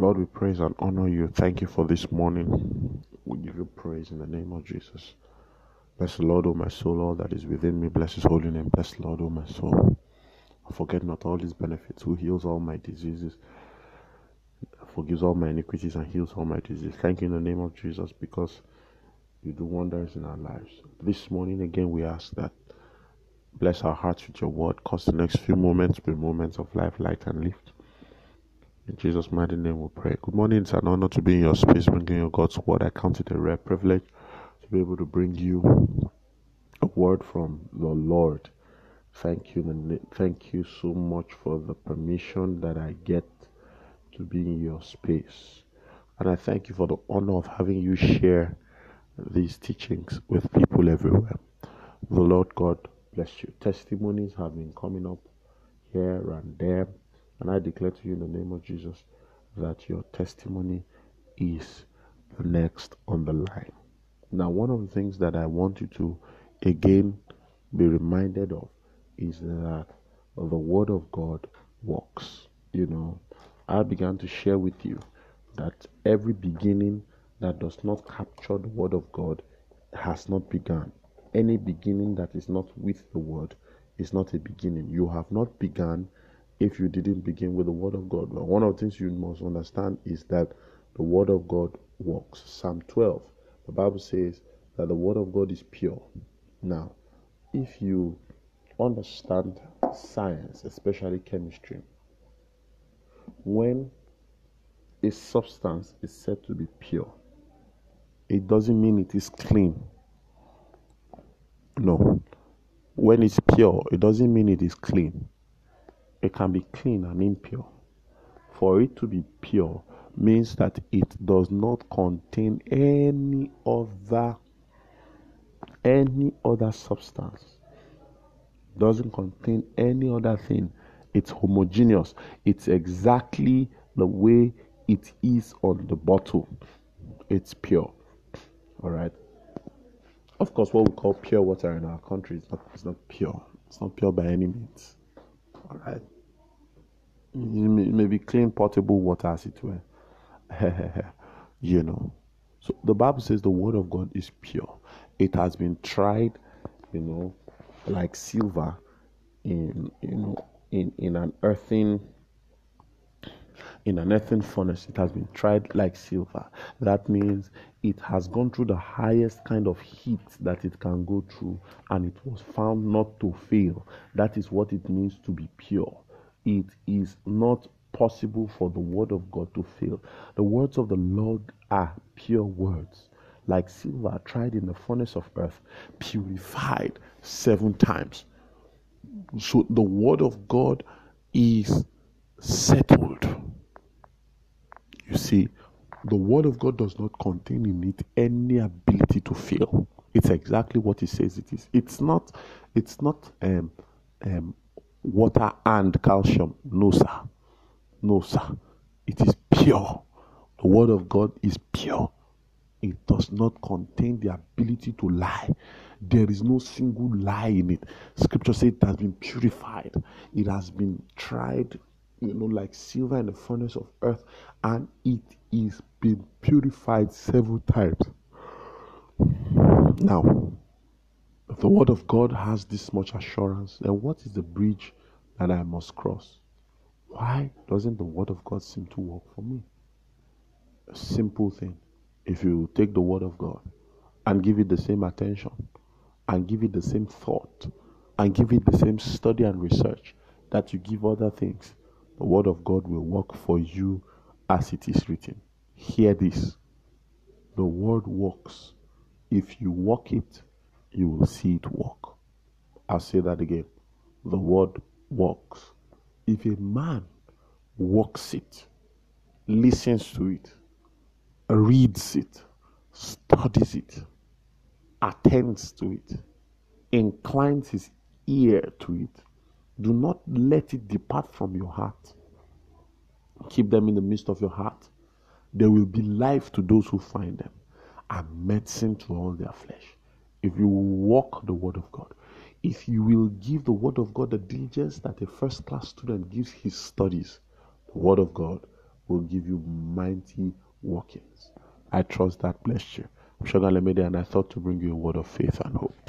Lord, we praise and honor you. Thank you for this morning. We give you praise in the name of Jesus. Bless the Lord, O my soul, all that is within me. Bless his holy name. Bless the Lord, O my soul. Forget not all his benefits, who heals all my diseases, forgives all my iniquities, and heals all my diseases. Thank you in the name of Jesus because you do wonders in our lives. This morning, again, we ask that bless our hearts with your word. Cause the next few moments be moments of life, light, and lift. In Jesus' mighty name we pray. Good morning. It's an honor to be in your space, bringing you God's word. I count it a rare privilege to be able to bring you a word from the Lord. Thank you. Thank you so much for the permission that I get to be in your space. And I thank you for the honor of having you share these teachings with people everywhere. The Lord God bless you. Testimonies have been coming up here and there, and I declare to you in the name of Jesus that your testimony is the next on the line. Now, one of the things that I want you to again be reminded of is that the Word of God works. You know, I began to share with you that every beginning that does not capture the word of God has not begun. Any beginning that is not with the word is not a beginning. You have not begun if you didn't begin with the word of God. But one of the things you must understand is that the word of God works. Psalm 12, the Bible says that the word of God is pure. Now, if you understand science, especially chemistry, when a substance is said to be pure, it doesn't mean it is clean. No. When it's pure, it doesn't mean it is clean. It can be clean and impure. For it to be pure means that it does not contain any other any other substance. Doesn't contain any other thing. It's homogeneous. It's exactly the way it is on the bottle. It's pure. All right. Of course, what we call pure water in our country is not, it's not pure. It's not pure by any means. Right. It may, it may be clean, potable water, as it were. you know. So the Bible says the word of God is pure. It has been tried, you know, like silver in you know in, in an earthen in an earthen furnace. It has been tried like silver. That means it has gone through the highest kind of heat that it can go through and it was found not to fail. That is what it means to be pure. It is not possible for the word of God to fail. The words of the Lord are pure words, like silver tried in the furnace of earth, purified seven times. So the word of God is settled. You see, the word of God does not contain in it any ability to fail. It's exactly what it says it is. It's not it's not um, um, water and calcium. No, sir. No, sir. It is pure. The word of God is pure. It does not contain the ability to lie. There is no single lie in it. Scripture says it has been purified. It has been tried, you know, like silver in the furnace of earth, and it is been purified several times. Now, if the word of God has this much assurance, then what is the bridge that I must cross? Why doesn't the word of God seem to work for me? A simple thing. If you take the word of God and give it the same attention, and give it the same thought, and give it the same study and research that you give other things, the word of God will work for you as it is written. Hear this the word works. If you walk it, you will see it work. I'll say that again. The word works. If a man walks it, listens to it, reads it, studies it, attends to it, inclines his ear to it, do not let it depart from your heart. Keep them in the midst of your heart. There will be life to those who find them and medicine to all their flesh. If you walk the word of God, if you will give the word of God the diligence that a first class student gives his studies, the word of God will give you mighty workings. I trust that blessed you. I'm Shogun Lemede, and I thought to bring you a word of faith and hope.